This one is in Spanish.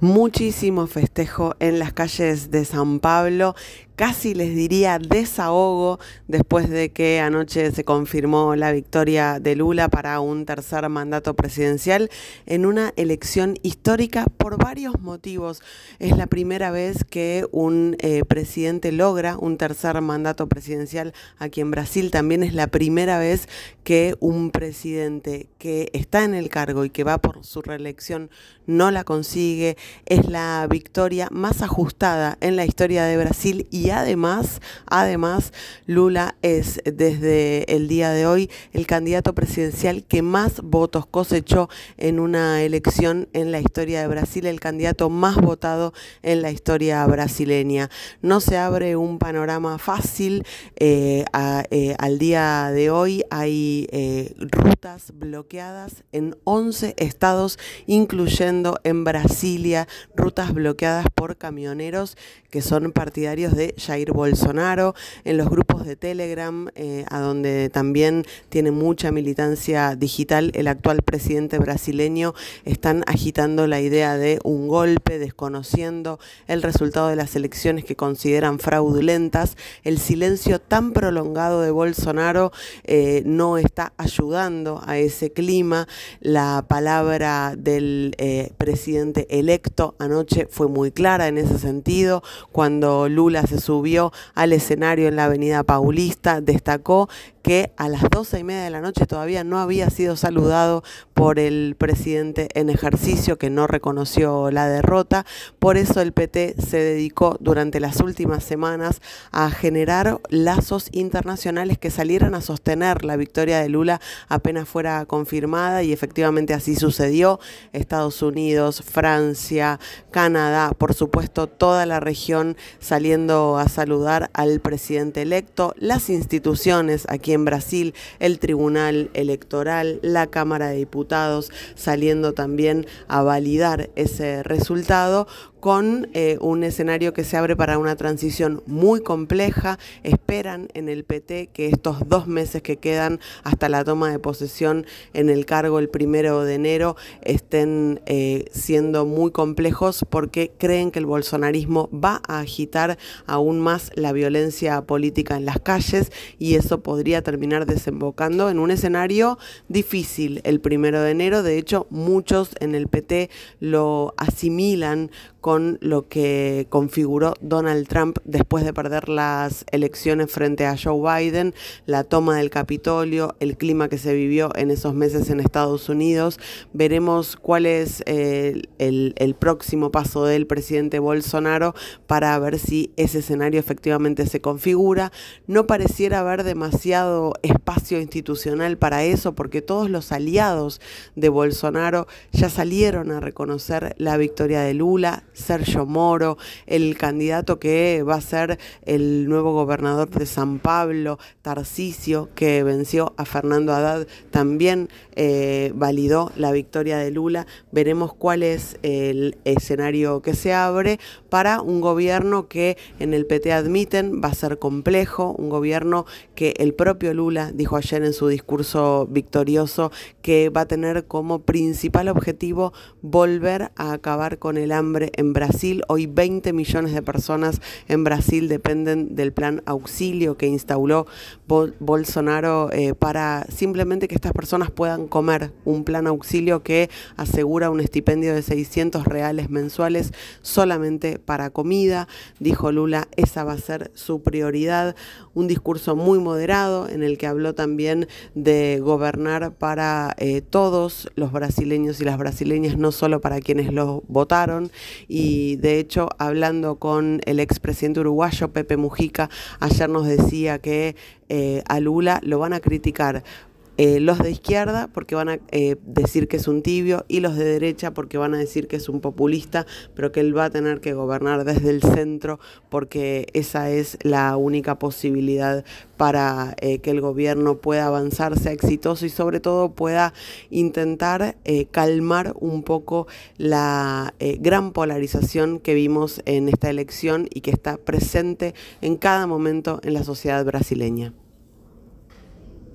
muchísimo festejo en las calles de San Pablo casi les diría desahogo después de que anoche se confirmó la victoria de Lula para un tercer mandato presidencial en una elección histórica por varios motivos. Es la primera vez que un eh, presidente logra un tercer mandato presidencial aquí en Brasil. También es la primera vez que un presidente que está en el cargo y que va por su reelección no la consigue. Es la victoria más ajustada en la historia de Brasil y además, además, Lula es desde el día de hoy el candidato presidencial que más votos cosechó en una elección en la historia de Brasil, el candidato más votado en la historia brasileña. No se abre un panorama fácil. Eh, eh, al día de hoy hay eh, rutas bloqueadas en 11 estados, incluyendo en Brasilia, rutas bloqueadas por camioneros que son partidarios de Jair Bolsonaro, en los grupos de Telegram, eh, a donde también tiene mucha militancia digital, el actual presidente brasileño, están agitando la idea de un golpe, desconociendo el resultado de las elecciones que consideran fraudulentas. El silencio tan prolongado de Bolsonaro eh, no está ayudando a ese clima. La palabra del eh, presidente electo anoche fue muy clara en ese sentido cuando Lula se subió al escenario en la Avenida Paulista, destacó que a las doce y media de la noche todavía no había sido saludado por el presidente en ejercicio que no reconoció la derrota. Por eso el PT se dedicó durante las últimas semanas a generar lazos internacionales que salieran a sostener la victoria de Lula apenas fuera confirmada y efectivamente así sucedió. Estados Unidos, Francia, Canadá, por supuesto toda la región saliendo a saludar al presidente electo, las instituciones aquí en en Brasil el Tribunal Electoral, la Cámara de Diputados, saliendo también a validar ese resultado con eh, un escenario que se abre para una transición muy compleja. Esperan en el PT que estos dos meses que quedan hasta la toma de posesión en el cargo el primero de enero estén eh, siendo muy complejos porque creen que el bolsonarismo va a agitar aún más la violencia política en las calles y eso podría terminar desembocando en un escenario difícil el primero de enero. De hecho, muchos en el PT lo asimilan con lo que configuró Donald Trump después de perder las elecciones frente a Joe Biden, la toma del Capitolio, el clima que se vivió en esos meses en Estados Unidos. Veremos cuál es eh, el, el próximo paso del presidente Bolsonaro para ver si ese escenario efectivamente se configura. No pareciera haber demasiado espacio institucional para eso porque todos los aliados de Bolsonaro ya salieron a reconocer la victoria de Lula, Sergio Moro, el candidato que va a ser el nuevo gobernador de San Pablo, Tarcisio, que venció a Fernando Haddad, también eh, validó la victoria de Lula. Veremos cuál es el escenario que se abre para un gobierno que en el PT admiten va a ser complejo, un gobierno que el propio Lula dijo ayer en su discurso victorioso que va a tener como principal objetivo volver a acabar con el hambre en Brasil. Hoy 20 millones de personas en Brasil dependen del plan auxilio que instauró Bolsonaro eh, para simplemente que estas personas puedan comer. Un plan auxilio que asegura un estipendio de 600 reales mensuales solamente para comida. Dijo Lula, esa va a ser su prioridad. Un discurso muy moderado en el que habló también de gobernar para eh, todos los brasileños y las brasileñas, no solo para quienes lo votaron. Y de hecho, hablando con el expresidente uruguayo Pepe Mujica, ayer nos decía que eh, a Lula lo van a criticar eh, los de izquierda porque van a eh, decir que es un tibio y los de derecha porque van a decir que es un populista, pero que él va a tener que gobernar desde el centro porque esa es la única posibilidad para eh, que el gobierno pueda avanzar, sea exitoso y sobre todo pueda intentar calmar un poco la gran polarización que vimos en esta elección y que está presente en cada momento en la sociedad brasileña.